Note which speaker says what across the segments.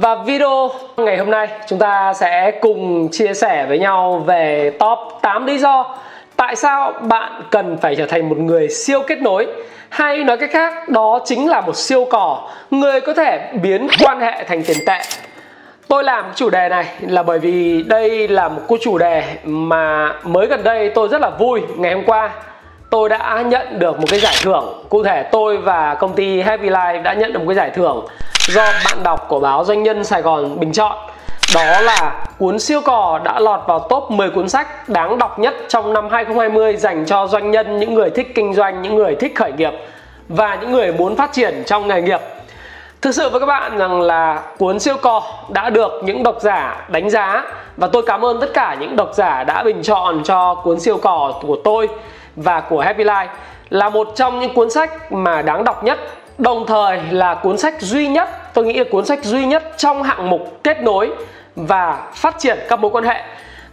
Speaker 1: Và video ngày hôm nay chúng ta sẽ cùng chia sẻ với nhau về top 8 lý do tại sao bạn cần phải trở thành một người siêu kết nối. Hay nói cách khác, đó chính là một siêu cỏ người có thể biến quan hệ thành tiền tệ. Tôi làm chủ đề này là bởi vì đây là một cái chủ đề mà mới gần đây tôi rất là vui ngày hôm qua tôi đã nhận được một cái giải thưởng. Cụ thể tôi và công ty Happy Life đã nhận được một cái giải thưởng do bạn đọc của báo Doanh nhân Sài Gòn bình chọn. Đó là cuốn siêu cò đã lọt vào top 10 cuốn sách đáng đọc nhất trong năm 2020 dành cho doanh nhân, những người thích kinh doanh, những người thích khởi nghiệp và những người muốn phát triển trong nghề nghiệp. Thực sự với các bạn rằng là cuốn siêu cò đã được những độc giả đánh giá và tôi cảm ơn tất cả những độc giả đã bình chọn cho cuốn siêu cò của tôi và của Happy Life là một trong những cuốn sách mà đáng đọc nhất. Đồng thời là cuốn sách duy nhất, tôi nghĩ là cuốn sách duy nhất trong hạng mục kết nối và phát triển các mối quan hệ.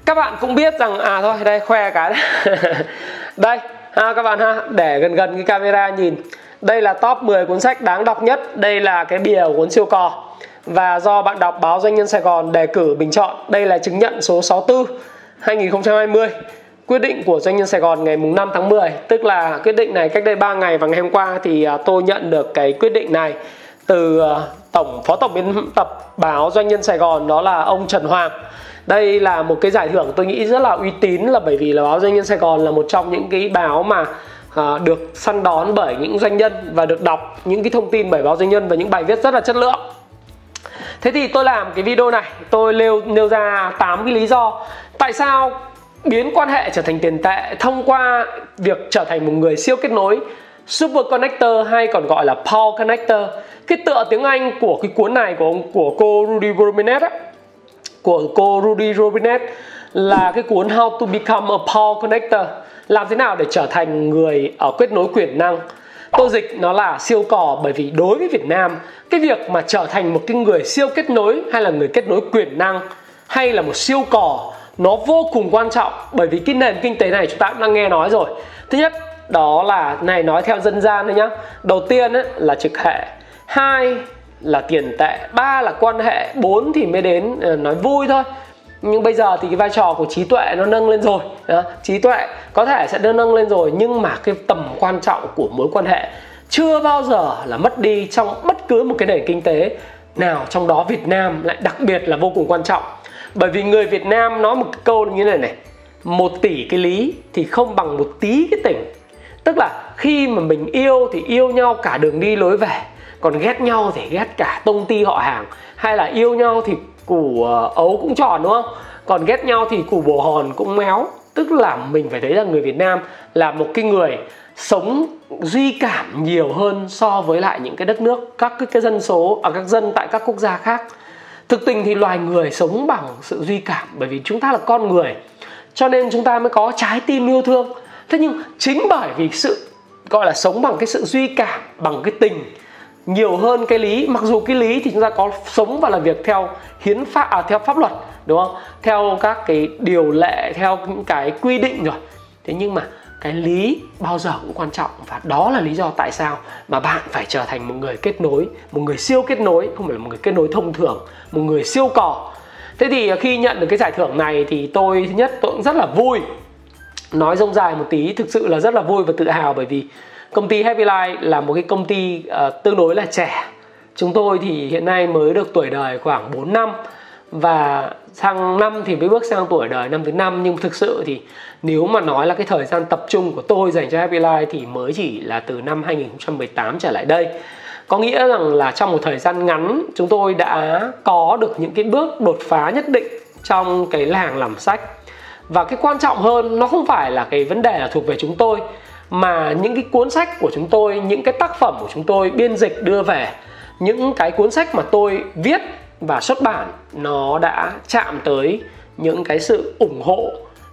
Speaker 1: Các bạn cũng biết rằng à thôi, đây, khoe cái đây ha các bạn ha, để gần gần cái camera nhìn. Đây là top 10 cuốn sách đáng đọc nhất. Đây là cái bìa của cuốn siêu cò. Và do bạn đọc báo doanh nhân Sài Gòn đề cử bình chọn, đây là chứng nhận số 64 2020 quyết định của doanh nhân Sài Gòn ngày mùng 5 tháng 10 tức là quyết định này cách đây 3 ngày và ngày hôm qua thì à, tôi nhận được cái quyết định này từ à, tổng phó tổng biên tập báo doanh nhân Sài Gòn đó là ông Trần Hoàng. Đây là một cái giải thưởng tôi nghĩ rất là uy tín là bởi vì là báo doanh nhân Sài Gòn là một trong những cái báo mà à, được săn đón bởi những doanh nhân và được đọc những cái thông tin bởi báo doanh nhân và những bài viết rất là chất lượng. Thế thì tôi làm cái video này tôi nêu nêu ra 8 cái lý do tại sao biến quan hệ trở thành tiền tệ thông qua việc trở thành một người siêu kết nối. Super connector hay còn gọi là power connector. Cái tựa tiếng anh của cái cuốn này của ông của cô Rudy Robinet á, của cô Rudy Robinet là cái cuốn How to Become a Power Connector. Làm thế nào để trở thành người ở kết nối quyền năng? Tôi dịch nó là siêu cò bởi vì đối với Việt Nam cái việc mà trở thành một cái người siêu kết nối hay là người kết nối quyền năng hay là một siêu cò nó vô cùng quan trọng bởi vì cái nền kinh tế này chúng ta cũng đang nghe nói rồi. Thứ nhất đó là này nói theo dân gian thôi nhá. Đầu tiên ấy, là trực hệ. Hai là tiền tệ. Ba là quan hệ. Bốn thì mới đến ờ, nói vui thôi. Nhưng bây giờ thì cái vai trò của trí tuệ nó nâng lên rồi đó. trí tuệ có thể sẽ nâng lên rồi nhưng mà cái tầm quan trọng của mối quan hệ chưa bao giờ là mất đi trong bất cứ một cái nền kinh tế nào. Trong đó Việt Nam lại đặc biệt là vô cùng quan trọng bởi vì người Việt Nam nói một câu như này này một tỷ cái lý thì không bằng một tí cái tình. Tức là khi mà mình yêu thì yêu nhau cả đường đi lối về còn ghét nhau thì ghét cả tông ty họ hàng hay là yêu nhau thì củ ờ, ấu cũng tròn đúng không? Còn ghét nhau thì củ bồ hòn cũng méo. Tức là mình phải thấy rằng người Việt Nam là một cái người sống duy cảm nhiều hơn so với lại những cái đất nước các cái, cái dân số ở à, các dân tại các quốc gia khác thực tình thì loài người sống bằng sự duy cảm bởi vì chúng ta là con người cho nên chúng ta mới có trái tim yêu thương. Thế nhưng chính bởi vì sự gọi là sống bằng cái sự duy cảm bằng cái tình nhiều hơn cái lý mặc dù cái lý thì chúng ta có sống và làm việc theo hiến pháp à, theo pháp luật đúng không? Theo các cái điều lệ theo những cái quy định rồi. Thế nhưng mà cái lý bao giờ cũng quan trọng và đó là lý do tại sao mà bạn phải trở thành một người kết nối một người siêu kết nối không phải là một người kết nối thông thường một người siêu cò. Thế thì à, khi nhận được cái giải thưởng này thì tôi thứ nhất tôi cũng rất là vui. Nói rông dài một tí thực sự là rất là vui và tự hào bởi vì công ty Happy Life là một cái công ty uh, tương đối là trẻ. Chúng tôi thì hiện nay mới được tuổi đời khoảng 4 năm và sang năm thì mới bước sang tuổi đời năm thứ năm, nhưng thực sự thì nếu mà nói là cái thời gian tập trung của tôi dành cho Happy Life thì mới chỉ là từ năm 2018 trở lại đây. Có nghĩa rằng là trong một thời gian ngắn, chúng tôi đã có được những cái bước đột phá nhất định trong cái làng làm sách. Và cái quan trọng hơn, nó không phải là cái vấn đề là thuộc về chúng tôi, mà những cái cuốn sách của chúng tôi, những cái tác phẩm của chúng tôi biên dịch đưa về, những cái cuốn sách mà tôi viết và xuất bản nó đã chạm tới những cái sự ủng hộ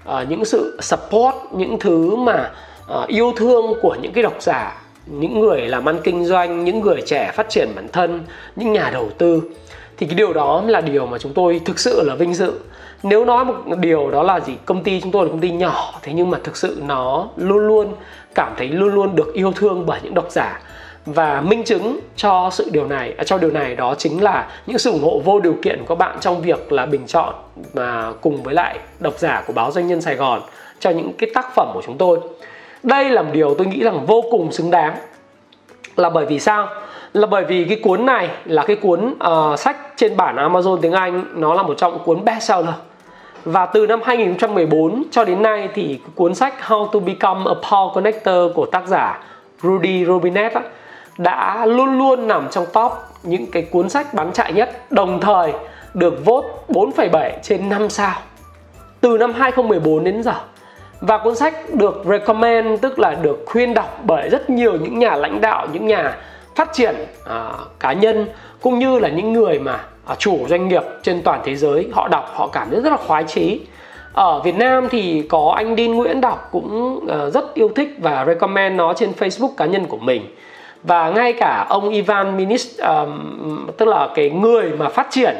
Speaker 1: uh, những sự support những thứ mà uh, yêu thương của những cái độc giả những người làm ăn kinh doanh những người trẻ phát triển bản thân những nhà đầu tư. Thì cái điều đó là điều mà chúng tôi thực sự là vinh dự. Nếu nói một điều đó là gì? Công ty chúng tôi là công ty nhỏ thế nhưng mà thực sự nó luôn luôn cảm thấy luôn luôn được yêu thương bởi những độc giả và minh chứng cho sự điều này à, cho điều này đó chính là những sự ủng hộ vô điều kiện của các bạn trong việc là bình chọn mà cùng với lại độc giả của báo doanh nhân Sài Gòn cho những cái tác phẩm của chúng tôi. Đây là một điều tôi nghĩ rằng vô cùng xứng đáng. Là bởi vì sao? Là bởi vì cái cuốn này là cái cuốn uh, sách trên bản Amazon tiếng Anh nó là một trong cuốn bestseller. Và từ năm 2014 cho đến nay thì cuốn sách How to Become a Power Connector của tác giả Rudy Robinet đã luôn luôn nằm trong top những cái cuốn sách bán chạy nhất đồng thời được vote 4,7 trên 5 sao từ năm 2014 đến giờ. Và cuốn sách được recommend tức là được khuyên đọc bởi rất nhiều những nhà lãnh đạo những nhà phát triển à, cá nhân cũng như là những người mà à, chủ doanh nghiệp trên toàn thế giới. Họ đọc họ cảm thấy rất là khoái chí. Ở Việt Nam thì có anh Đinh Nguyễn đọc cũng uh, rất yêu thích và recommend nó trên Facebook cá nhân của mình và ngay cả ông Ivan Minis um, tức là cái người mà phát triển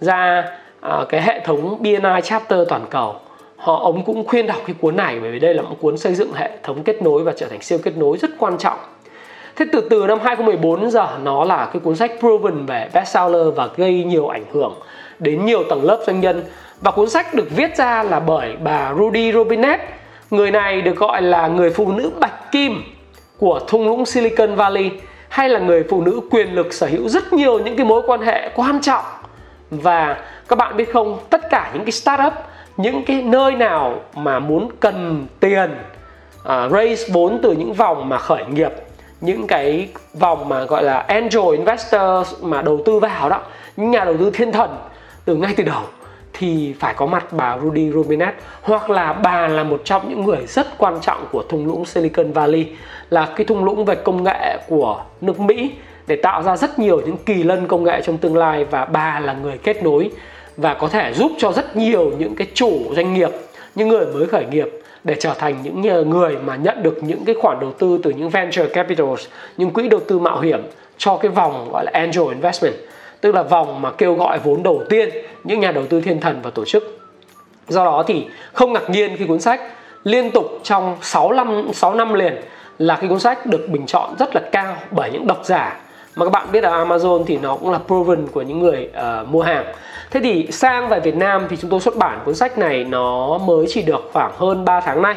Speaker 1: ra uh, cái hệ thống BNI chapter toàn cầu họ ông cũng khuyên đọc cái cuốn này bởi vì đây là một cuốn xây dựng hệ thống kết nối và trở thành siêu kết nối rất quan trọng. Thế từ từ năm 2014 đến giờ nó là cái cuốn sách proven về bestseller và gây nhiều ảnh hưởng đến nhiều tầng lớp doanh nhân. Và cuốn sách được viết ra là bởi bà Rudy Robinet người này được gọi là người phụ nữ bạch kim của thung lũng Silicon Valley hay là người phụ nữ quyền lực sở hữu rất nhiều những cái mối quan hệ quan trọng. Và các bạn biết không tất cả những cái startup những cái nơi nào mà muốn cần tiền uh, raise vốn từ những vòng mà khởi nghiệp những cái vòng mà gọi là angel investor mà đầu tư vào đó những nhà đầu tư thiên thần từ ngay từ đầu thì phải có mặt bà Rudy Robinet hoặc là bà là một trong những người rất quan trọng của thung lũng Silicon Valley, là cái thung lũng về công nghệ của nước Mỹ, để tạo ra rất nhiều những kỳ lân công nghệ trong tương lai, và bà là người kết nối, và có thể giúp cho rất nhiều những cái chủ doanh nghiệp, những người mới khởi nghiệp, để trở thành những người mà nhận được những cái khoản đầu tư từ những venture capitals, những quỹ đầu tư mạo hiểm cho cái vòng gọi là angel investment tức là vòng mà kêu gọi vốn đầu tiên những nhà đầu tư thiên thần và tổ chức. Do đó thì không ngạc nhiên khi cuốn sách liên tục trong 6 năm 6 năm liền là cái cuốn sách được bình chọn rất là cao bởi những độc giả. Mà các bạn biết là Amazon thì nó cũng là proven của những người uh, mua hàng. Thế thì sang về Việt Nam thì chúng tôi xuất bản cuốn sách này nó mới chỉ được khoảng hơn 3 tháng nay.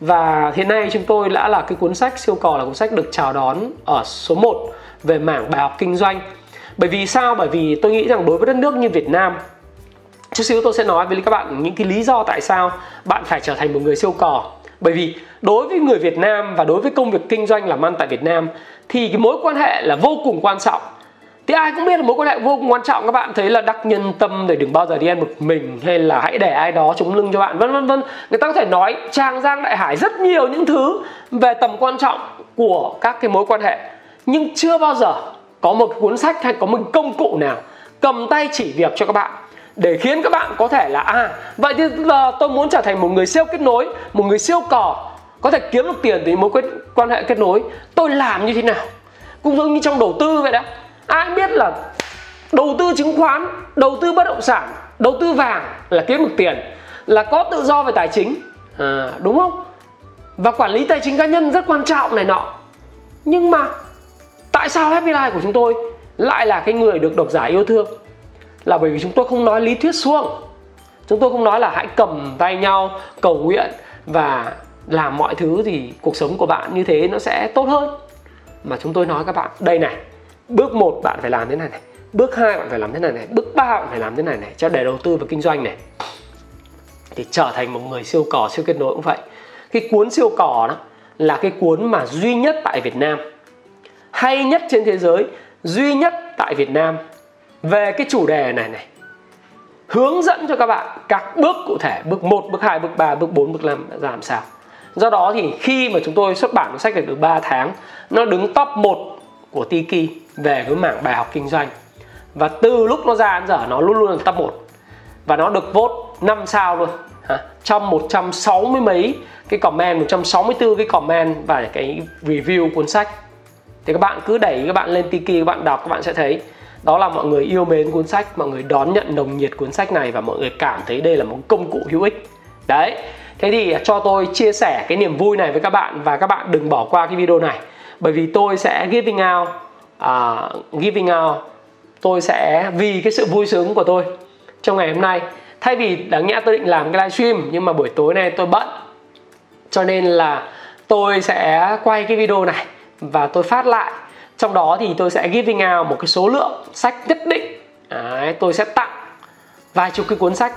Speaker 1: Và hiện nay chúng tôi đã là cái cuốn sách siêu cò là cuốn sách được chào đón ở số 1 về mảng bài học kinh doanh bởi vì sao? Bởi vì tôi nghĩ rằng đối với đất nước như Việt Nam chút xíu tôi sẽ nói với các bạn những cái lý do tại sao bạn phải trở thành một người siêu cò. Bởi vì đối với người Việt Nam và đối với công việc kinh doanh làm ăn tại Việt Nam thì cái mối quan hệ là vô cùng quan trọng. Thì ai cũng biết là mối quan hệ vô cùng quan trọng, các bạn thấy là đắc nhân tâm để đừng bao giờ đi ăn một mình hay là hãy để ai đó chống lưng cho bạn, vân vân vân. Người ta có thể nói trang giang đại hải rất nhiều những thứ về tầm quan trọng của các cái mối quan hệ, nhưng chưa bao giờ có một cuốn sách hay có một công cụ nào cầm tay chỉ việc cho các bạn để khiến các bạn có thể là à vậy thì giờ tôi muốn trở thành một người siêu kết nối một người siêu cò có thể kiếm được tiền từ mối quan hệ kết nối. Tôi làm như thế nào? Cũng giống như trong đầu tư vậy đó. Ai biết là đầu tư chứng khoán đầu tư bất động sản đầu tư vàng là kiếm được tiền là có tự do về tài chính. À, đúng không? Và quản lý tài chính cá nhân rất quan trọng này nọ. Nhưng mà tại sao happy life của chúng tôi lại là cái người được độc giả yêu thương? Là bởi vì chúng tôi không nói lý thuyết suông chúng tôi không nói là hãy cầm tay nhau, cầu nguyện và làm mọi thứ thì cuộc sống của bạn như thế nó sẽ tốt hơn. Mà chúng tôi nói các bạn, đây này, bước một bạn phải làm thế này này, bước hai bạn phải làm thế này này, bước ba bạn phải làm thế này này, cho để đầu tư và kinh doanh này. Thì trở thành một người siêu cò, siêu kết nối cũng vậy. Cái cuốn siêu cò đó là cái cuốn mà duy nhất tại Việt Nam hay nhất trên thế giới duy nhất tại Việt Nam. Về cái chủ đề này này hướng dẫn cho các bạn các bước cụ thể bước 1, bước 2, bước 3, bước 4, bước 5 ra làm sao. Do đó thì khi mà chúng tôi xuất bản cuốn sách này được 3 tháng nó đứng top 1 của Tiki về cái mảng bài học kinh doanh. Và từ lúc nó ra đến giờ nó luôn luôn là top 1 và nó được vote 5 sao luôn. Hả? trong 160 mấy cái comment 164 cái comment và cái review cuốn sách thì các bạn cứ đẩy các bạn lên tiki các bạn đọc các bạn sẽ thấy. Đó là mọi người yêu mến cuốn sách mọi người đón nhận nồng nhiệt cuốn sách này và mọi người cảm thấy đây là một công cụ hữu ích. Đấy. Thế thì cho tôi chia sẻ cái niềm vui này với các bạn và các bạn đừng bỏ qua cái video này. Bởi vì tôi sẽ giving out uh, giving out tôi sẽ vì cái sự vui sướng của tôi trong ngày hôm nay. Thay vì đáng nhẽ tôi định làm cái livestream nhưng mà buổi tối nay tôi bận. Cho nên là tôi sẽ quay cái video này và tôi phát lại. Trong đó thì tôi sẽ giving out một cái số lượng sách nhất định. Đấy, tôi sẽ tặng vài chục cái cuốn sách.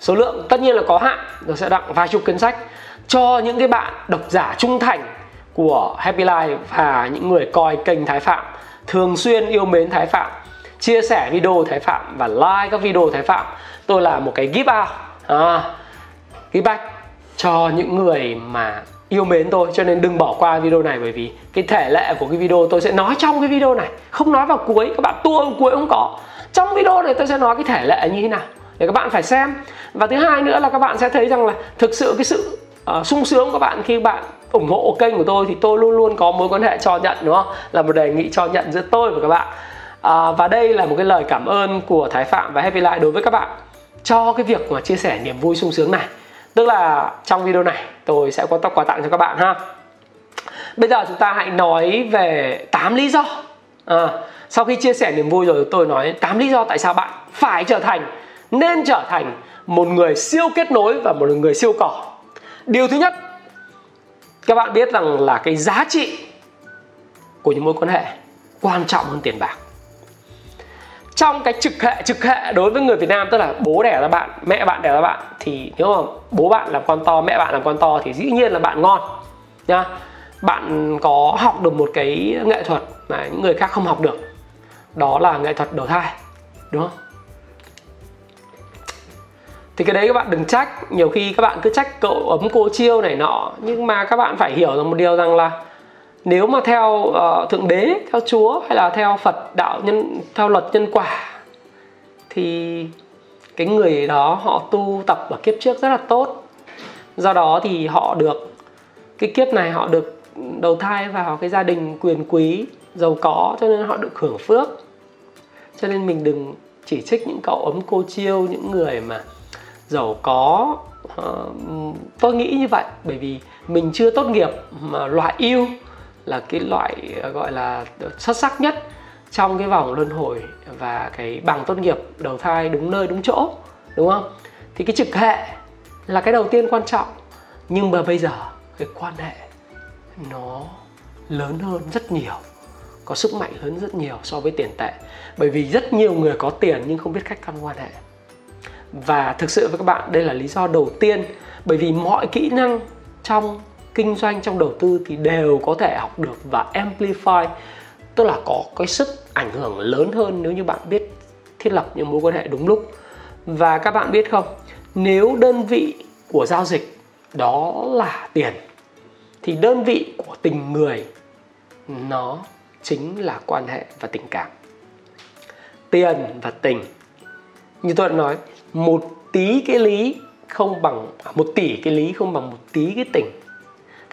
Speaker 1: Số lượng tất nhiên là có hạn tôi sẽ tặng vài chục cuốn sách cho những cái bạn độc giả trung thành của Happy Life và những người coi kênh Thái Phạm thường xuyên yêu mến Thái Phạm chia sẻ video Thái Phạm và like các video Thái Phạm. Tôi là một cái give out à, give back cho những người mà yêu mến tôi cho nên đừng bỏ qua video này bởi vì cái thể lệ của cái video tôi sẽ nói trong cái video này không nói vào cuối các bạn tua cuối không có. Trong video này tôi sẽ nói cái thể lệ như thế nào để các bạn phải xem. Và thứ hai nữa là các bạn sẽ thấy rằng là thực sự cái sự uh, sung sướng của bạn khi bạn ủng hộ kênh của tôi thì tôi luôn luôn có mối quan hệ cho nhận đúng không? Là một đề nghị cho nhận giữa tôi và các bạn. À, và đây là một cái lời cảm ơn của Thái Phạm và Happy Life đối với các bạn cho cái việc mà chia sẻ niềm vui sung sướng này tức là trong video này tôi sẽ có quà tặng cho các bạn ha. Bây giờ chúng ta hãy nói về 8 lý do. À, sau khi chia sẻ niềm vui rồi tôi nói 8 lý do tại sao bạn phải trở thành nên trở thành một người siêu kết nối và một người siêu cỏ điều thứ nhất các bạn biết rằng là cái giá trị của những mối quan hệ quan trọng hơn tiền bạc trong cái trực hệ trực hệ đối với người Việt Nam, tức là bố đẻ ra bạn, mẹ bạn đẻ ra bạn, thì nếu mà bố bạn làm con to, mẹ bạn làm con to thì dĩ nhiên là bạn ngon nha bạn có học được một cái nghệ thuật mà những người khác không học được. Đó là nghệ thuật đầu thai, đúng không? Thì cái đấy các bạn đừng trách. Nhiều khi các bạn cứ trách cậu ấm cô chiêu này nọ, nhưng mà các bạn phải hiểu rằng một điều rằng là nếu mà theo uh, thượng đế theo chúa hay là theo phật đạo nhân theo luật nhân quả thì cái người đó họ tu tập ở kiếp trước rất là tốt. Do đó thì họ được cái kiếp này họ được đầu thai vào cái gia đình quyền quý giàu có cho nên họ được hưởng phước. Cho nên mình đừng chỉ trích những cậu ấm cô chiêu những người mà giàu có uh, tôi nghĩ như vậy. Bởi vì mình chưa tốt nghiệp mà loại yêu là cái loại ờ, gọi là xuất sắc nhất trong cái vòng luân hồi và cái bằng tốt nghiệp đầu thai đúng nơi, đúng chỗ, đúng không? Thì cái trực hệ là cái đầu tiên quan trọng, nhưng mà bây giờ cái quan hệ nó lớn hơn rất nhiều, có sức mạnh lớn rất nhiều so với tiền tệ. Bởi vì rất nhiều người có tiền nhưng không biết cách căn quan hệ. Và thực sự với các bạn, đây là lý do đầu tiên, bởi vì mọi kỹ năng trong kinh doanh trong đầu tư thì đều có thể học được và amplify, tức là có cái sức ảnh hưởng lớn hơn nếu như bạn biết thiết lập những mối quan hệ đúng lúc. Và các bạn biết không, nếu đơn vị của giao dịch đó là tiền, thì đơn vị của tình người nó chính là quan hệ và tình cảm. Tiền và tình. Như tôi đã nói, một tí cái lý không bằng à, một tỷ cái lý không bằng một tí cái tình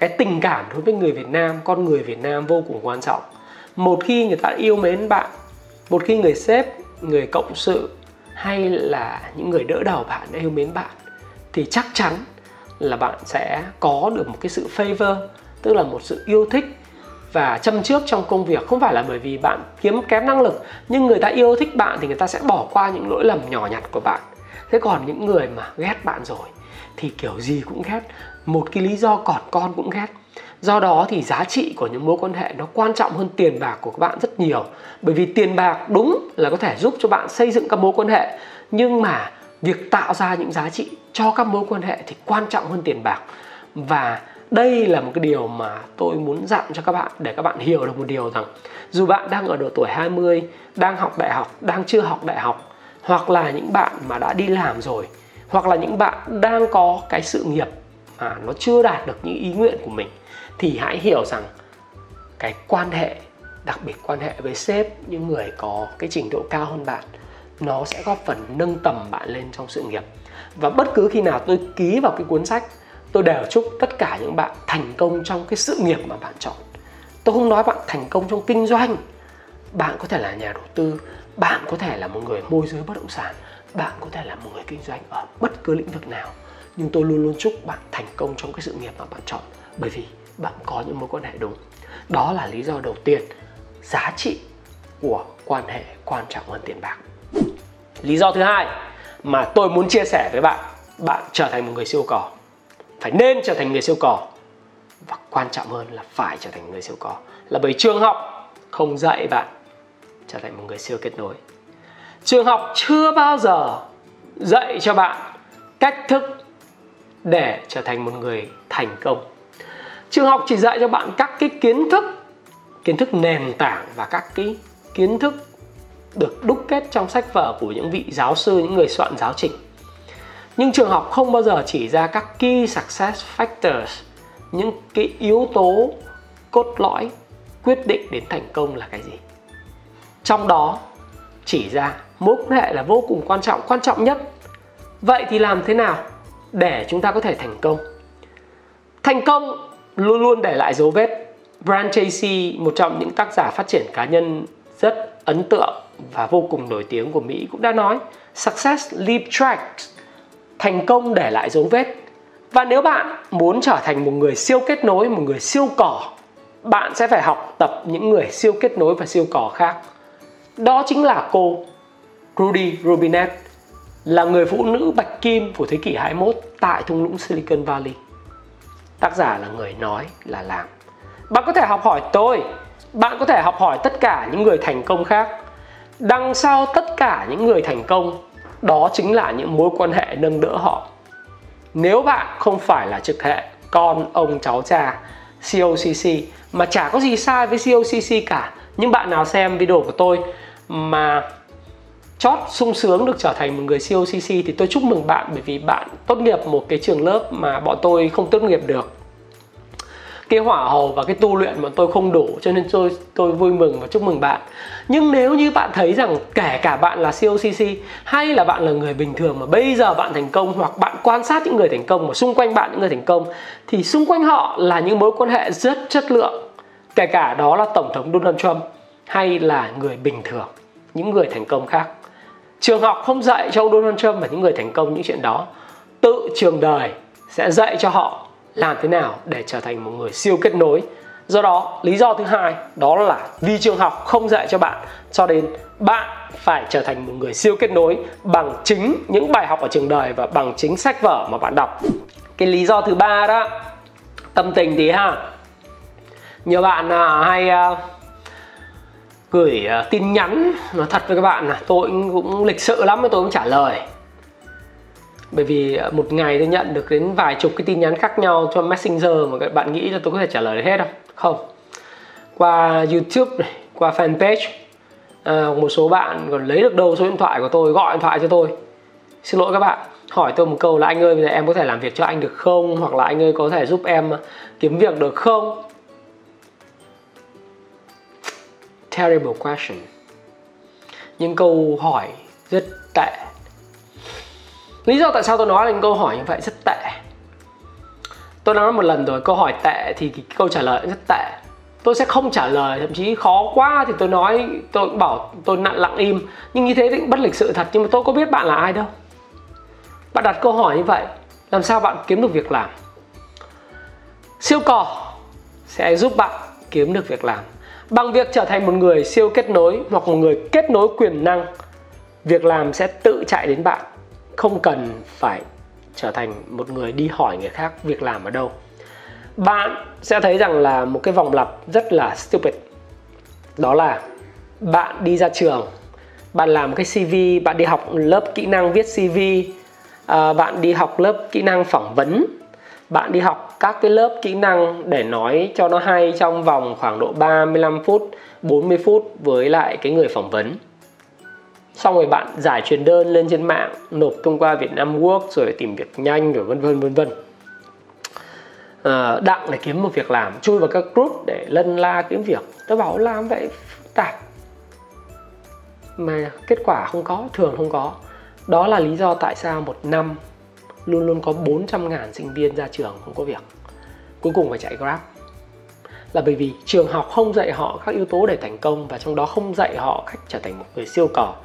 Speaker 1: cái tình cảm đối với người Việt Nam, con người Việt Nam vô cùng quan trọng. Một khi người ta yêu mến bạn, một khi người sếp, người cộng sự hay là những người đỡ đầu bạn yêu mến bạn, thì chắc chắn là bạn sẽ có được một cái sự favor, tức là một sự yêu thích và châm trước trong công việc. Không phải là bởi vì bạn kiếm kém năng lực, nhưng người ta yêu thích bạn thì người ta sẽ bỏ qua những lỗi lầm nhỏ nhặt của bạn. Thế còn những người mà ghét bạn rồi thì kiểu gì cũng ghét một cái lý do còn con cũng ghét do đó thì giá trị của những mối quan hệ nó quan trọng hơn tiền bạc của các bạn rất nhiều. Bởi vì tiền bạc đúng là có thể giúp cho bạn xây dựng các mối quan hệ nhưng mà việc tạo ra những giá trị cho các mối quan hệ thì quan trọng hơn tiền bạc. Và đây là một cái điều mà tôi muốn dặn cho các bạn để các bạn hiểu được một điều rằng dù bạn đang ở độ tuổi 20, đang học đại học, đang chưa học đại học hoặc là những bạn mà đã đi làm rồi hoặc là những bạn đang có cái sự nghiệp mà nó chưa đạt được những ý nguyện của mình, thì hãy hiểu rằng cái quan hệ, đặc biệt quan hệ với sếp, những người có cái trình độ cao hơn bạn, nó sẽ góp phần nâng tầm bạn lên trong sự nghiệp. Và bất cứ khi nào tôi ký vào cái cuốn sách, tôi đều chúc tất cả những bạn thành công trong cái sự nghiệp mà bạn chọn. Tôi không nói bạn thành công trong kinh doanh. Bạn có thể là nhà đầu tư, bạn có thể là một người môi giới bất động sản, bạn có thể là một người kinh doanh ở bất cứ lĩnh vực nào nhưng tôi luôn luôn chúc bạn thành công trong cái sự nghiệp mà bạn chọn, bởi vì bạn có những mối quan hệ đúng. Đó là lý do đầu tiên giá trị của quan hệ quan trọng hơn tiền bạc. Lý do thứ hai mà tôi muốn chia sẻ với bạn bạn trở thành một người siêu cò. Phải nên trở thành người siêu cò. Và quan trọng hơn là phải trở thành người siêu cò. Là bởi trường học không dạy bạn trở thành một người siêu kết nối. Trường học chưa bao giờ dạy cho bạn cách thức để trở thành một người thành công. Trường học chỉ dạy cho bạn các cái kiến thức kiến thức nền tảng và các cái kiến thức được đúc kết trong sách vở của những vị giáo sư, những người soạn giáo trình. Nhưng trường học không bao giờ chỉ ra các key success factors, những cái yếu tố cốt lõi quyết định đến thành công là cái gì. Trong đó, chỉ ra mối quan hệ là vô cùng quan trọng quan trọng nhất. Vậy thì làm thế nào để chúng ta có thể thành công. Thành công luôn luôn để lại dấu vết. Brian Tracy một trong những tác giả phát triển cá nhân rất ấn tượng và vô cùng nổi tiếng của Mỹ cũng đã nói Success leave tracks Thành công để lại dấu vết. Và nếu bạn muốn trở thành một người siêu kết nối, một người siêu cỏ Bạn sẽ phải học tập những người siêu kết nối và siêu cỏ khác. Đó chính là cô Rudy Robinet. Là người phụ nữ bạch kim của thế kỷ 21 tại thung lũng Silicon Valley. Tác giả là người nói là làm. Bạn có thể học hỏi tôi. Bạn có thể học hỏi tất cả những người thành công khác. Đằng sau tất cả những người thành công, đó chính là những mối quan hệ nâng đỡ họ. Nếu bạn không phải là trực hệ, con, ông, cháu, cha COCC mà chả có gì sai với COCC cả. Nhưng bạn nào xem video của tôi mà chót sung sướng được trở thành một người COCC thì tôi chúc mừng bạn bởi vì bạn tốt nghiệp một cái trường lớp mà bọn tôi không tốt nghiệp được. Cái hỏa hầu và cái tu luyện mà tôi không đủ cho nên tôi tôi vui mừng và chúc mừng bạn. Nhưng nếu như bạn thấy rằng kể cả bạn là COCC hay là bạn là người bình thường mà bây giờ bạn thành công hoặc bạn quan sát những người thành công mà xung quanh bạn những người thành công thì xung quanh họ là những mối quan hệ rất chất lượng, kể cả đó là tổng thống Donald Trump hay là người bình thường, những người thành công khác trường học không dạy cho ông Donald Trump và những người thành công những chuyện đó tự trường đời sẽ dạy cho họ làm thế nào để trở thành một người siêu kết nối. Do đó lý do thứ hai đó là vì trường học không dạy cho bạn cho nên bạn phải trở thành một người siêu kết nối bằng chính những bài học ở trường đời và bằng chính sách vở mà bạn đọc. Cái lý do thứ ba đó tâm tình tí ha. Nhiều bạn à, hay à, gửi uh, tin nhắn. Nói thật với các bạn là tôi cũng lịch sự lắm tôi cũng trả lời. Bởi vì ờ, một ngày tôi nhận được đến vài chục cái tin nhắn khác nhau cho messenger mà các bạn nghĩ là tôi có thể trả lời được hết không? Không. Qua youtube này qua fanpage à, một số bạn còn lấy được đâu số điện thoại của tôi gọi điện thoại cho tôi. Xin lỗi các bạn hỏi tôi một câu là anh ơi bây giờ em có thể làm việc cho anh được không? Hoặc là anh ơi có thể giúp em kiếm việc được không? Terrible question. Những câu hỏi rất tệ. Lý do tại sao tôi nói là những câu hỏi như vậy rất tệ. Tôi nói một lần rồi, câu hỏi tệ thì cái câu trả lời rất tệ. Tôi sẽ không trả lời, thậm chí khó quá thì tôi nói, tôi bảo tôi nặng lặng im. Nhưng như thế thì bất lịch sự thật, nhưng mà tôi có biết bạn là ai đâu. Bạn đặt câu hỏi như vậy, làm sao bạn kiếm được việc làm? Siêu cò sẽ giúp bạn kiếm được việc làm bằng việc trở thành một người siêu kết nối hoặc một người kết nối quyền năng, việc làm sẽ tự chạy đến bạn. Không cần phải trở thành một người đi hỏi người khác việc làm ở đâu. Bạn sẽ thấy rằng là một cái vòng lặp rất là stupid. Đó là bạn đi ra trường, bạn làm cái cv bạn đi học lớp kỹ năng viết cv à, bạn đi học lớp kỹ năng phỏng vấn, bạn đi học các cái lớp kỹ năng để nói cho nó hay trong vòng khoảng độ 35 phút 40 phút với lại cái người phỏng vấn. Xong rồi bạn giải truyền đơn lên trên mạng nộp thông qua Việt Nam Work rồi tìm việc nhanh rồi vân vân vân vân. À, đặng để kiếm một việc làm chui vào các group để lân la kiếm việc. Tôi bảo làm vậy phức tạp. Mà kết quả không có thường không có. Đó là lý do tại sao một năm luôn luôn có 400 ngàn sinh viên ra trường không có việc. Cuối cùng phải chạy Grab. Là bởi vì trường học không dạy họ các yếu tố để thành công và trong đó không dạy họ cách trở thành một người siêu cò,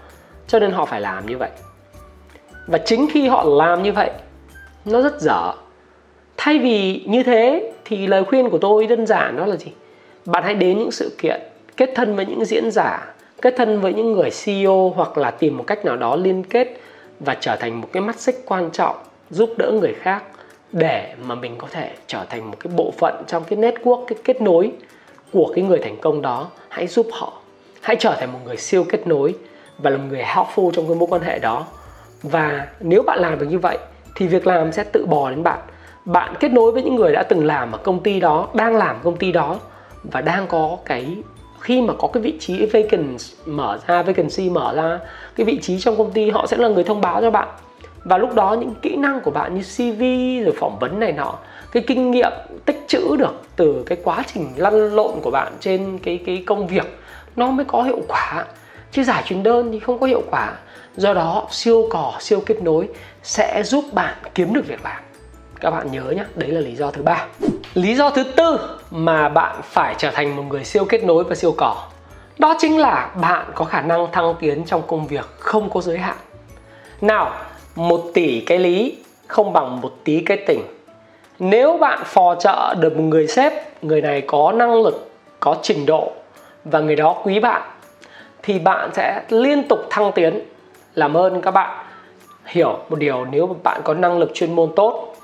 Speaker 1: cho nên họ phải làm như vậy. Và chính khi họ làm như vậy, nó rất dở. Thay vì như thế thì lời khuyên của tôi đơn giản đó là gì? Bạn hãy đến những sự kiện, kết thân với những diễn giả, kết thân với những người CEO hoặc là tìm một cách nào đó liên kết và trở thành một cái mắt xích quan trọng giúp đỡ người khác để mà mình có thể trở thành một cái bộ phận trong cái network, cái kết nối của cái người thành công đó. Hãy giúp họ. Hãy trở thành một người siêu kết nối và là một người helpful trong cái mối quan hệ đó. Và nếu bạn làm được như vậy, thì việc làm sẽ tự bò đến bạn. Bạn kết nối với những người đã từng làm ở công ty đó, đang làm công ty đó và đang có cái, khi mà có cái vị trí vacant mở ra, vacancy mở ra, cái vị trí trong công ty, họ sẽ là người thông báo cho bạn và lúc đó những kỹ năng của bạn như CV rồi phỏng vấn này nọ, cái kinh nghiệm tích trữ được từ cái quá trình lăn lộn của bạn trên cái cái công việc, nó mới có hiệu quả. Chứ giải truyền đơn thì không có hiệu quả. Do đó, siêu cò, siêu kết nối sẽ giúp bạn kiếm được việc làm. Các bạn nhớ nhé đấy là lý do thứ ba. Lý do thứ tư mà bạn phải trở thành một người siêu kết nối và siêu cỏ đó chính là bạn có khả năng thăng tiến trong công việc không có giới hạn. Nào một tỷ cái lý, không bằng một tí cái tình nếu bạn phò trợ được một người sếp, người này có năng lực, có trình độ, và người đó quý bạn, thì bạn sẽ liên tục thăng tiến. Làm ơn các bạn. Hiểu một điều, nếu bạn có năng lực chuyên môn tốt,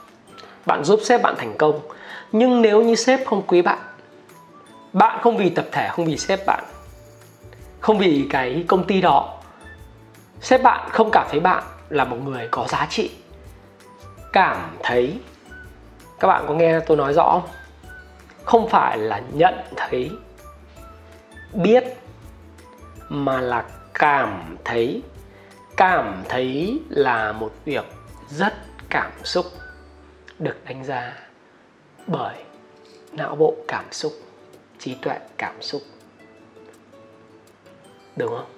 Speaker 1: bạn giúp sếp bạn thành công. Nhưng nếu như sếp không quý bạn bạn không vì tập thể, không vì sếp bạn, không vì cái công ty đó, sếp bạn không cảm thấy bạn là một người có giá trị. Cảm thấy, các bạn có nghe tôi nói rõ không? Không phải là nhận thấy, biết, mà là cảm thấy. Cảm thấy là một việc rất cảm xúc, được đánh giá bởi não bộ cảm xúc, trí tuệ cảm xúc. Đúng không?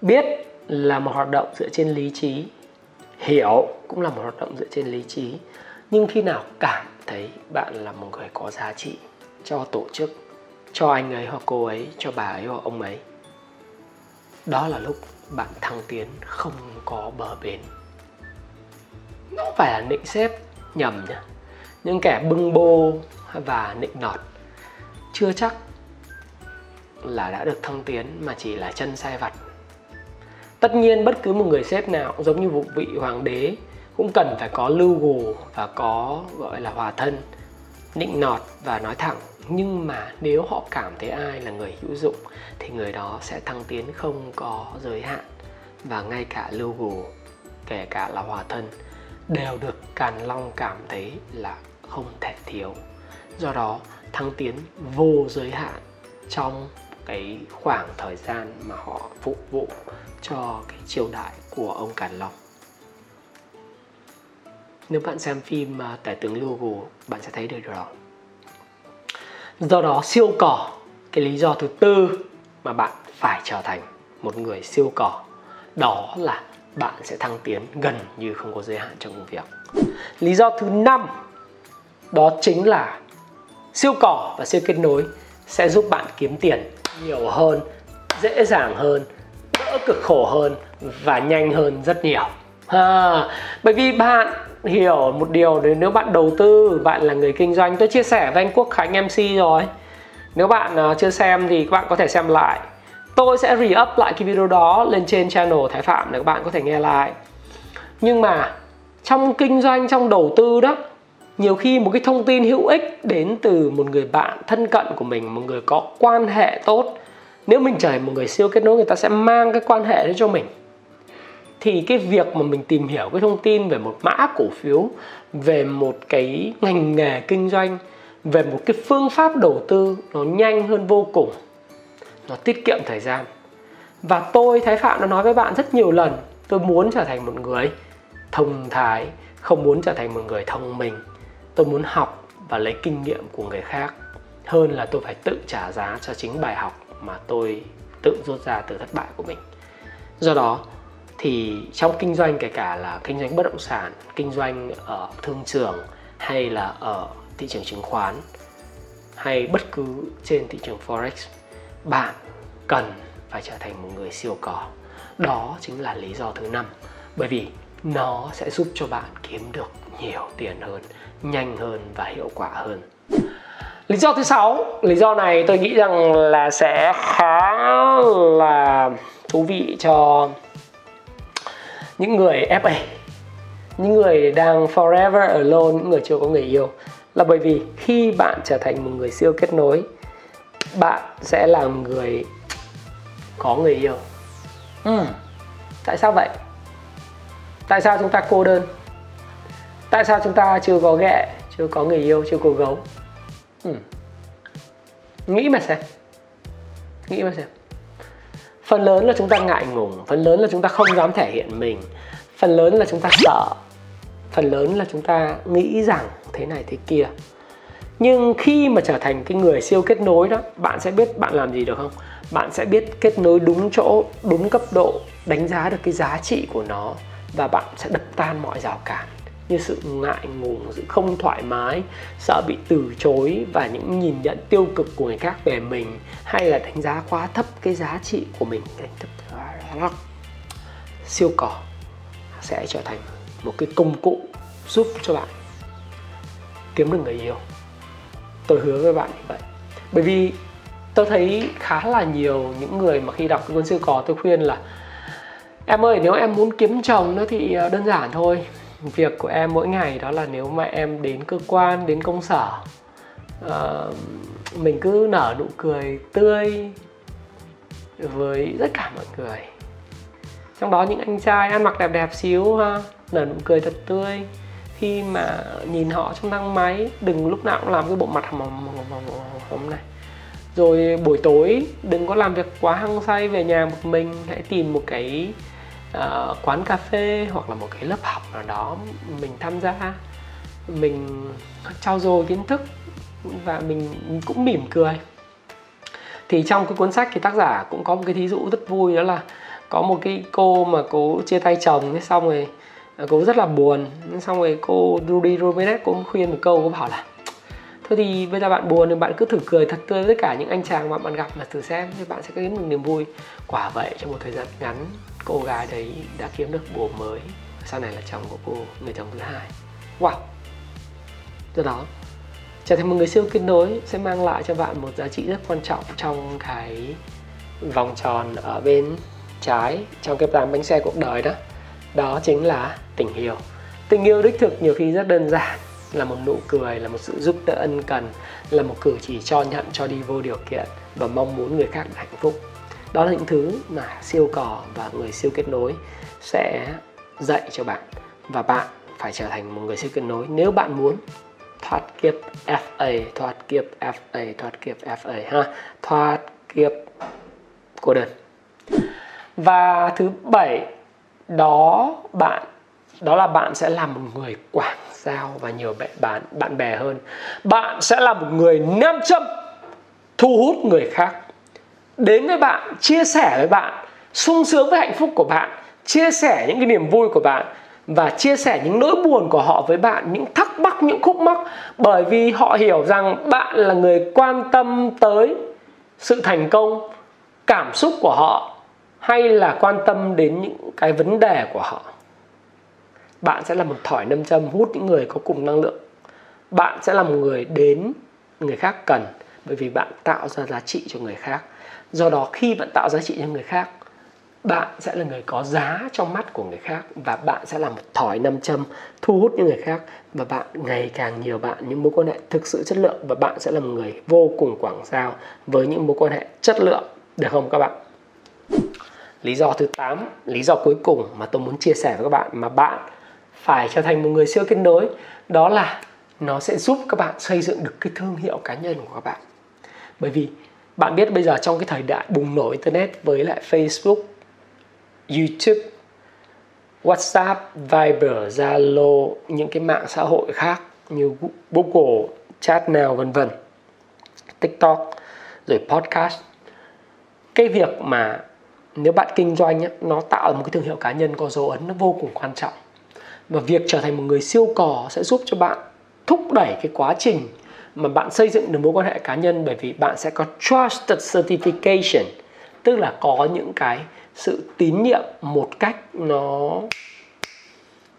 Speaker 1: Biết là một hoạt động dựa trên lý trí. Hiểu cũng là một hoạt động dựa trên lý trí. Nhưng khi nào cảm thấy bạn là một người có giá trị cho tổ chức, cho anh ấy hoặc cô ấy, cho bà ấy hoặc ông ấy, đó là lúc bạn thăng tiến không có bờ bến. Nó phải là nịnh xếp, nhầm nhá những kẻ bưng bô và nịnh nọt chưa chắc là đã được thăng tiến mà chỉ là chân sai vặt tất nhiên bất cứ một người sếp nào giống như vụ vị hoàng đế cũng cần phải có lưu gù và có gọi là hòa thân nịnh nọt và nói thẳng nhưng mà nếu họ cảm thấy ai là người hữu dụng thì người đó sẽ thăng tiến không có giới hạn và ngay cả lưu gù kể cả là hòa thân đều được Càn Long cảm thấy là không thể thiếu. Do đó, thăng tiến vô giới hạn trong cái khoảng thời gian mà họ phục vụ cho cái triều đại của ông Càn Long. Nếu bạn xem phim à, Tể tướng Lưu bạn sẽ thấy được điều đó. Do đó siêu cỏ, cái lý do thứ tư mà bạn phải trở thành một người siêu cỏ đó là bạn sẽ thăng tiến gần như không có giới hạn trong công việc. Lý do thứ năm đó chính là siêu cỏ và siêu kết nối sẽ giúp bạn kiếm tiền nhiều hơn, dễ dàng hơn, đỡ cực khổ hơn và nhanh hơn rất nhiều. À, bởi vì bạn hiểu một điều nếu bạn đầu tư, bạn là người kinh doanh, tôi chia sẻ với anh Quốc Khánh MC rồi. Nếu bạn uh, chưa xem thì các bạn có thể xem lại tôi sẽ re-up lại cái video đó lên trên channel Thái Phạm để các bạn có thể nghe lại nhưng mà trong kinh doanh trong đầu tư đó nhiều khi một cái thông tin hữu ích đến từ một người bạn thân cận của mình một người có quan hệ tốt nếu mình trở thành một người siêu kết nối, người ta sẽ mang cái quan hệ đấy cho mình. Thì cái việc mà mình tìm hiểu cái thông tin về một mã cổ phiếu, về một cái ngành nghề kinh doanh, về một cái phương pháp đầu tư nó nhanh hơn vô cùng, nó tiết kiệm thời gian. Và tôi, thái phạm đã nói với bạn rất nhiều lần, tôi muốn trở thành một người thông thái, không muốn trở thành một người thông minh. Tôi muốn học và lấy kinh nghiệm của người khác hơn là tôi phải tự trả giá cho chính bài học mà tôi tự rút ra từ thất bại của mình. Do đó thì trong kinh doanh, kể cả là kinh doanh bất động sản, kinh doanh ở thương trường hay là ở thị trường chứng khoán hay bất cứ trên thị trường forex, bạn cần phải trở thành một người siêu cỏ đó chính là lý do thứ năm, bởi vì nó sẽ giúp cho bạn kiếm được nhiều tiền hơn, nhanh hơn và hiệu quả hơn lý do thứ sáu lý do này tôi nghĩ rằng là sẽ khá là thú vị cho những người FA những người đang forever alone những người chưa có người yêu. Là bởi vì khi bạn trở thành một người siêu kết nối bạn sẽ là người có người yêu. Ừ. tại sao vậy? Tại sao chúng ta cô đơn? Tại sao chúng ta chưa có ghẹ chưa có người yêu chưa có gấu ừ. nghĩ mà xem. Nghĩ mà xem. Phần lớn là chúng ta ngại ngùng, phần lớn là chúng ta không dám thể hiện mình, phần lớn là chúng ta sợ, phần lớn là chúng ta nghĩ rằng thế này thế kia. Nhưng khi mà trở thành cái người siêu kết nối đó, bạn sẽ biết bạn làm gì được không? Bạn sẽ biết kết nối đúng chỗ, đúng cấp độ, đánh giá được cái giá trị của nó và bạn sẽ đập tan mọi rào cản như sự ngại ngùng, sự không thoải mái, sợ bị từ chối và những nhìn nhận tiêu cực của người khác về mình, hay là đánh giá quá thấp cái giá trị của mình. Siêu cỏ sẽ trở thành một cái công cụ giúp cho bạn kiếm được người yêu. Tôi hứa với bạn như vậy. Bởi vì tôi thấy khá là nhiều những người mà khi đọc cái cuốn siêu cỏ tôi khuyên là, em ơi, nếu em muốn kiếm chồng nó thì ờ, đơn giản thôi việc của em mỗi ngày đó là nếu mà em đến cơ quan đến công sở uh, mình cứ nở nụ cười tươi với tất cả mọi người. Trong đó những anh trai ăn mặc đẹp đẹp xíu ha nở nụ cười thật tươi. Khi mà nhìn họ trong thang máy đừng lúc nào cũng làm cái bộ mặt hầm hầm hầm hầm này. Rồi buổi tối đừng có làm việc quá hăng say về nhà một mình hãy tìm một cái uh, quán cà phê hoặc là một cái lớp học nào đó mình tham gia mình trao dồi kiến thức và mình cũng mỉm cười. Thì trong cái cuốn sách thì tác giả cũng có một cái thí dụ rất vui đó là có một cái cô mà cô chia tay chồng xong rồi ờ, cô rất là buồn xong rồi cô Rudy Robinet cũng khuyên một câu cô bảo là thôi thì bây giờ bạn buồn thì bạn cứ thử cười thật tươi với tất cả những anh chàng mà bạn gặp mà thử xem, thì bạn sẽ có được niềm vui. Quả vậy, trong một thời gian ngắn, cô gái đấy đã kiếm được bồ mới. Sau này là chồng của cô, người chồng thứ hai. Wow! Do đó, trở thành một người siêu kết nối sẽ mang lại cho bạn một giá trị rất quan trọng trong cái vòng tròn ở bên trái, trong cái plan bánh xe cuộc đời đó. Đó chính là tình yêu. Tình yêu đích thực nhiều khi rất đơn giản là một nụ cười, là một sự giúp đỡ ân cần, là một cử chỉ cho nhận, cho đi vô điều kiện và mong muốn người khác hạnh phúc. Đó là những thứ mà siêu cỏ và người siêu kết nối sẽ dạy cho bạn và bạn phải trở thành một người siêu kết nối. Nếu bạn muốn thoát kiếp FA thoát kiếp FA thoát kiếp FA ha, thoát kiếp cô đơn và thứ bảy, đó bạn, đó là bạn sẽ là một người quảng giao và nhiều bạn bạn bè hơn. Bạn sẽ là một người nam châm, thu hút người khác. Đến với bạn, chia sẻ với bạn, sung sướng với hạnh phúc của bạn, chia sẻ những cái niềm vui của bạn và chia sẻ những nỗi buồn của họ với bạn, những thắc mắc, những khúc mắc. Bởi vì họ hiểu rằng bạn là người quan tâm tới sự thành công, cảm xúc của họ hay là quan tâm đến những cái vấn đề của họ bạn sẽ là một thỏi nâm châm hút những người có cùng năng lượng. Bạn sẽ là một người đến, người khác cần, bởi vì bạn tạo ra giá trị cho người khác. Do đó, khi bạn tạo giá trị cho người khác, bạn sẽ là người có giá trong mắt của người khác và bạn sẽ là một thỏi nam châm thu hút những người khác và bạn ngày càng nhiều bạn những mối quan hệ thực sự chất lượng và bạn sẽ là một người vô cùng quảng giao với những mối quan hệ chất lượng. Được không các bạn? Lý do thứ 8 lý do cuối cùng mà tôi muốn chia sẻ với các bạn mà bạn phải trở thành một người siêu kết nối. Đó là nó sẽ giúp các bạn xây dựng được cái thương hiệu cá nhân của các bạn. Bởi vì bạn biết bây giờ trong cái thời đại bùng nổ internet với lại Facebook, YouTube, WhatsApp, Viber, Zalo, những cái mạng xã hội khác như Google, Chat nào vân vân, TikTok, rồi podcast. Cái việc mà nếu bạn kinh doanh nó tạo một cái thương hiệu cá nhân có dấu ấn nó vô cùng quan trọng mà việc trở thành một người siêu cò sẽ giúp cho bạn thúc đẩy cái quá trình mà bạn xây dựng được mối quan hệ cá nhân, bởi vì bạn sẽ có trusted certification, tức là có những cái sự tín nhiệm một cách nó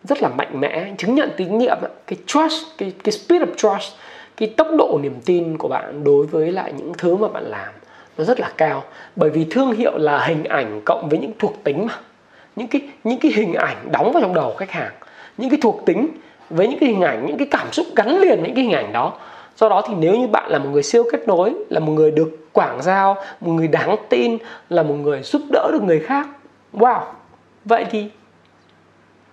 Speaker 1: rất là mạnh mẽ. Chứng nhận tín nhiệm cái trust, cái cái speed of trust, cái tốc độ niềm tin của bạn đối với lại những thứ mà bạn làm nó rất là cao. Bởi vì thương hiệu là hình ảnh cộng với những thuộc tính mà, những cái những cái hình ảnh đóng vào trong đầu khách hàng những cái thuộc tính với những cái hình ảnh, những cái cảm xúc gắn liền với những cái hình ảnh đó. Do đó thì nếu như bạn là một người siêu kết nối, là một người được quảng giao, một người đáng tin, là một người giúp đỡ được người khác, wow! Vậy thì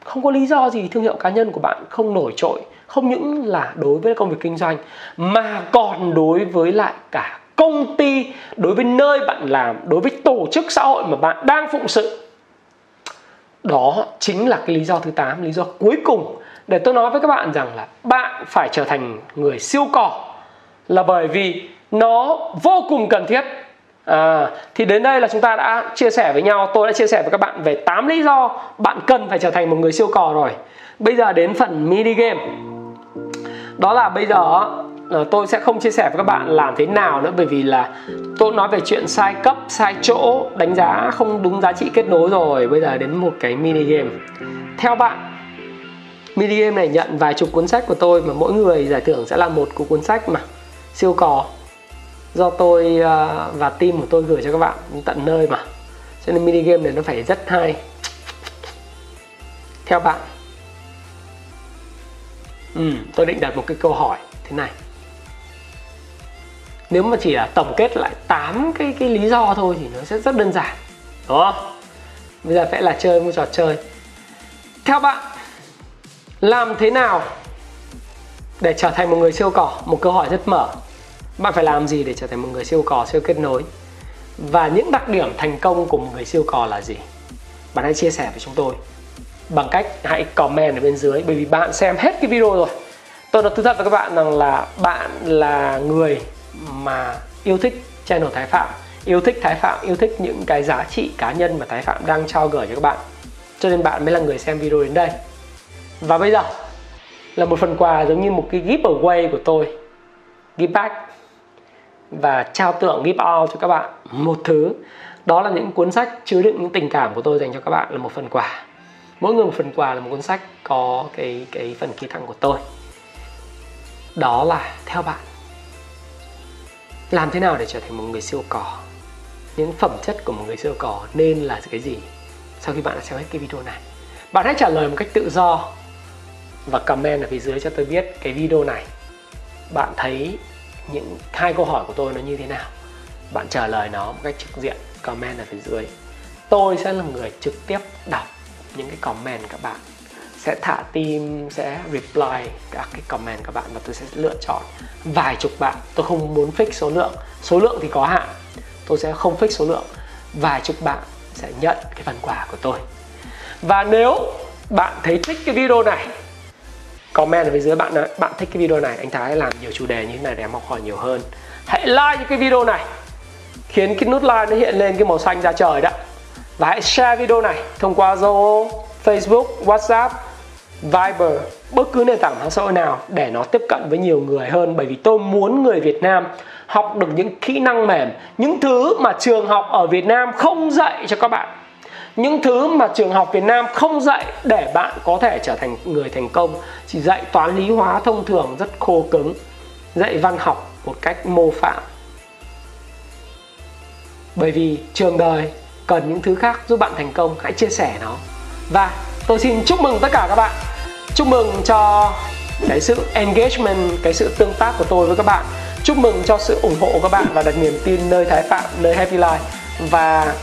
Speaker 1: không có lý do gì thương hiệu cá nhân của bạn không nổi trội, không những là đối với công việc kinh doanh, mà còn đối với lại cả công ty, đối với nơi bạn làm, đối với tổ chức xã hội mà bạn đang phụng sự đó chính là cái lý do thứ 8 lý do cuối cùng để tôi nói với các bạn rằng là bạn phải trở thành người siêu cỏ là bởi vì nó vô cùng cần thiết. À, thì đến đây là chúng ta đã chia sẻ với nhau Tôi đã chia sẻ với các bạn về 8 lý do Bạn cần phải trở thành một người siêu cò rồi. Bây giờ đến phần mini game. Đó là bây giờ Ờ, tôi sẽ không chia sẻ với các bạn làm thế nào nữa bởi vì là tôi nói về chuyện sai cấp sai chỗ đánh giá không đúng giá trị kết nối rồi. Bây giờ đến một cái mini game. Theo bạn mini game này nhận vài chục cuốn sách của tôi mà mỗi người giải thưởng sẽ là một cuốn sách mà. Siêu cò. Do tôi ờ, và team của tôi gửi cho các bạn tận nơi mà. Cho nên mini game này nó phải rất hay. Theo bạn. Ừ, tôi định đặt một cái câu hỏi thế này nếu mà chỉ là tổng kết lại 8 cái cái lý do thôi thì nó sẽ rất đơn giản, đúng không? Bây giờ sẽ là chơi một trò chơi. Theo bạn, làm thế nào để trở thành một người siêu cỏ? Một câu hỏi rất mở. Bạn phải làm gì để trở thành một người siêu cỏ, siêu kết nối? Và những đặc điểm thành công của một người siêu cò là gì? Bạn hãy chia sẻ với chúng tôi. Bằng cách hãy comment ở bên dưới, bởi vì bạn xem hết cái video rồi. Tôi nói thứ thật với các bạn rằng là bạn là người mà yêu thích channel Thái Phạm, yêu thích Thái Phạm, yêu thích những cái giá trị cá nhân mà Thái Phạm đang trao gửi cho các bạn. Cho nên bạn mới là người xem video đến đây. Và bây giờ là một phần quà giống như một cái giveaway của tôi. Give back và trao tượng give out cho các bạn. Một thứ, đó là những cuốn sách chứa đựng những tình cảm của tôi dành cho các bạn là một phần quà. Mỗi người một phần quà là một cuốn sách có cái cái phần ký tặng của tôi. Đó là theo bạn làm thế nào để trở thành một người siêu cỏ những phẩm chất của một người siêu cỏ nên là cái gì? Sau khi bạn đã xem hết cái video này, bạn hãy trả lời một cách tự do và comment ở phía dưới cho tôi biết cái video này. Bạn thấy những hai câu hỏi của tôi nó như thế nào? Bạn trả lời nó một cách trực diện, comment ở phía dưới. Tôi sẽ là người trực tiếp đọc những cái comment các bạn sẽ thả tim sẽ reply các cái comment các bạn và tôi sẽ lựa chọn vài chục bạn. Tôi không muốn fix số lượng. Số lượng thì có hạn. Tôi sẽ không fix số lượng. Vài chục bạn sẽ nhận cái phần quà của tôi. Và nếu bạn thấy thích cái video này comment ở phía dưới bạn bạn thích cái video này anh Thái làm nhiều chủ đề như thế này để em học hỏi nhiều hơn. Hãy like những cái video này khiến cái nút like nó hiện lên cái màu xanh ra trời đó. Và hãy share video này thông qua Zalo, Facebook, WhatsApp Viber, bất cứ nền tảng mạng xã hội nào để nó tiếp cận với nhiều người hơn. Bởi vì tôi muốn người Việt Nam học được những kỹ năng mềm, những thứ mà trường học ở Việt Nam không dạy cho các bạn. Những thứ mà trường học Việt Nam không dạy để bạn có thể trở thành người thành công. Chỉ dạy toán lý hóa thông thường, rất khô cứng, dạy văn học một cách mô phạm. Bởi vì trường đời cần những thứ khác giúp bạn thành công. Hãy chia sẻ nó. Và tôi xin chúc mừng tất cả các bạn chúc mừng cho cái sự engagement, cái sự tương tác của tôi với các bạn. Chúc mừng cho sự ủng hộ của các bạn và đặt niềm tin nơi thái phạm, nơi happy life. Và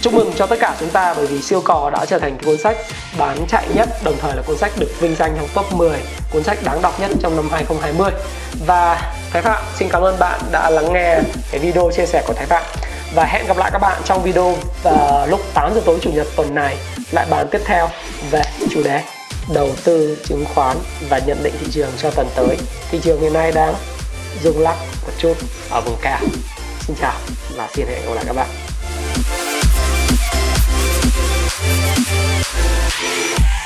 Speaker 1: chúc mừng cho tất cả chúng ta bởi vì siêu cò đã trở thành cuốn sách bán chạy nhất, đồng thời là cuốn sách được vinh danh trong top 10 cuốn sách đáng đọc nhất trong năm 2020 và Thái Phạm, xin cảm ơn bạn đã lắng nghe cái video chia sẻ của Thái Phạm. Và hẹn gặp lại các bạn trong video vào lúc 8 giờ tối chủ nhật tuần này. Lại bàn tiếp theo về chủ đề đầu tư chứng khoán và nhận định thị trường cho tuần tới. Thị trường hiện nay đang rung lắc một chút ở vùng cao. Xin chào và xin hẹn gặp lại các bạn. Thank